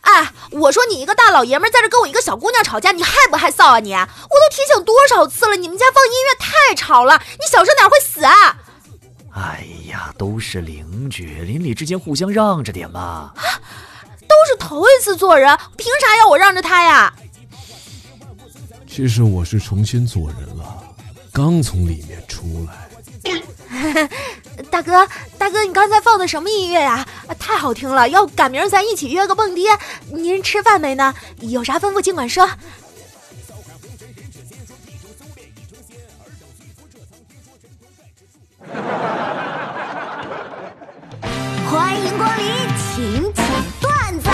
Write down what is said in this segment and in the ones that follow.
哎，我说你一个大老爷们在这跟我一个小姑娘吵架，你害不害臊啊你？我都提醒多少次了，你们家放音乐太吵了，你小声点会死啊！哎呀，都是邻居，邻里之间互相让着点嘛。啊，都是头一次做人，凭啥要我让着他呀？其实我是重新做人了，刚从里面出来。大哥，大哥，你刚才放的什么音乐呀？太好听了！要赶明儿咱一起约个蹦迪。您吃饭没呢？有啥吩咐尽管说。欢迎光临，请讲段子。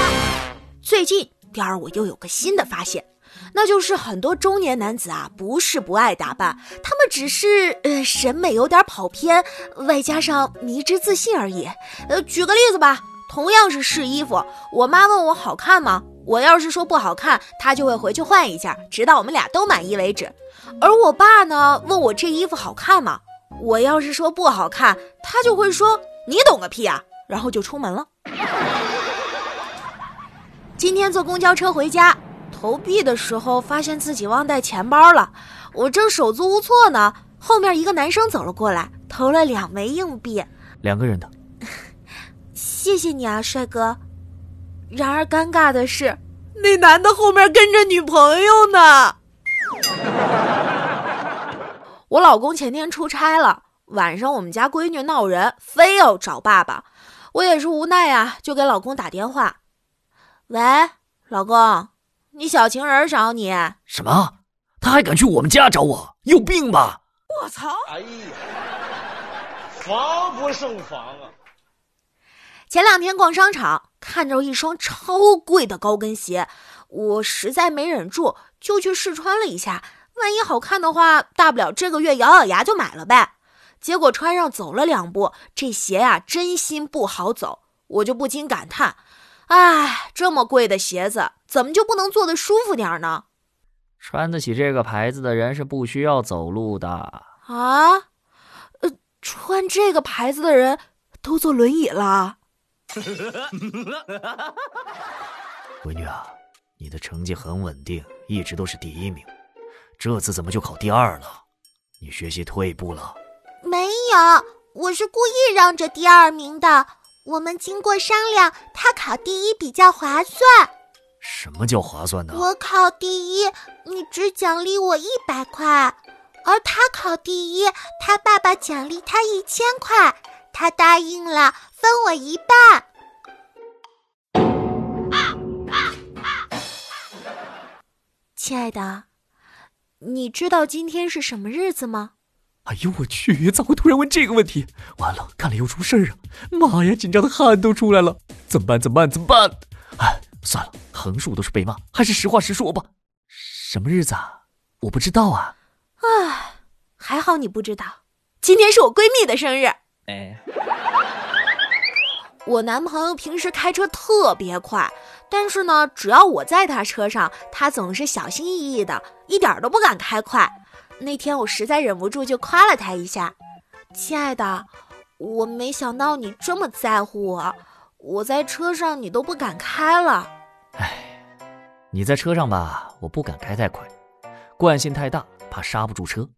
最近，第二我又有个新的发现。那就是很多中年男子啊，不是不爱打扮，他们只是呃审美有点跑偏，外加上迷之自信而已。呃，举个例子吧，同样是试衣服，我妈问我好看吗？我要是说不好看，她就会回去换一件，直到我们俩都满意为止。而我爸呢，问我这衣服好看吗？我要是说不好看，他就会说你懂个屁啊，然后就出门了。今天坐公交车回家。投币的时候，发现自己忘带钱包了，我正手足无措呢。后面一个男生走了过来，投了两枚硬币，两个人的。谢谢你啊，帅哥。然而尴尬的是，那男的后面跟着女朋友呢。我老公前天出差了，晚上我们家闺女闹人，非要找爸爸。我也是无奈啊，就给老公打电话。喂，老公。你小情人找你什么？他还敢去我们家找我？有病吧！我操！哎呀，防不胜防啊！前两天逛商场，看着一双超贵的高跟鞋，我实在没忍住，就去试穿了一下。万一好看的话，大不了这个月咬咬牙就买了呗。结果穿上走了两步，这鞋呀，真心不好走，我就不禁感叹。哎，这么贵的鞋子，怎么就不能做的舒服点呢？穿得起这个牌子的人是不需要走路的啊！呃，穿这个牌子的人都坐轮椅了。闺女啊，你的成绩很稳定，一直都是第一名，这次怎么就考第二了？你学习退步了？没有，我是故意让着第二名的。我们经过商量，他考第一比较划算。什么叫划算呢？我考第一，你只奖励我一百块；而他考第一，他爸爸奖励他一千块。他答应了，分我一半。亲爱的，你知道今天是什么日子吗？哎呦我去！咋会突然问这个问题？完了，看来要出事儿啊！妈呀，紧张的汗都出来了！怎么办？怎么办？怎么办？哎，算了，横竖都是被骂，还是实话实说吧。什么日子啊？我不知道啊。唉，还好你不知道，今天是我闺蜜的生日。哎，我男朋友平时开车特别快，但是呢，只要我在他车上，他总是小心翼翼的，一点都不敢开快。那天我实在忍不住，就夸了他一下：“亲爱的，我没想到你这么在乎我，我在车上你都不敢开了。”哎，你在车上吧，我不敢开太快，惯性太大，怕刹不住车。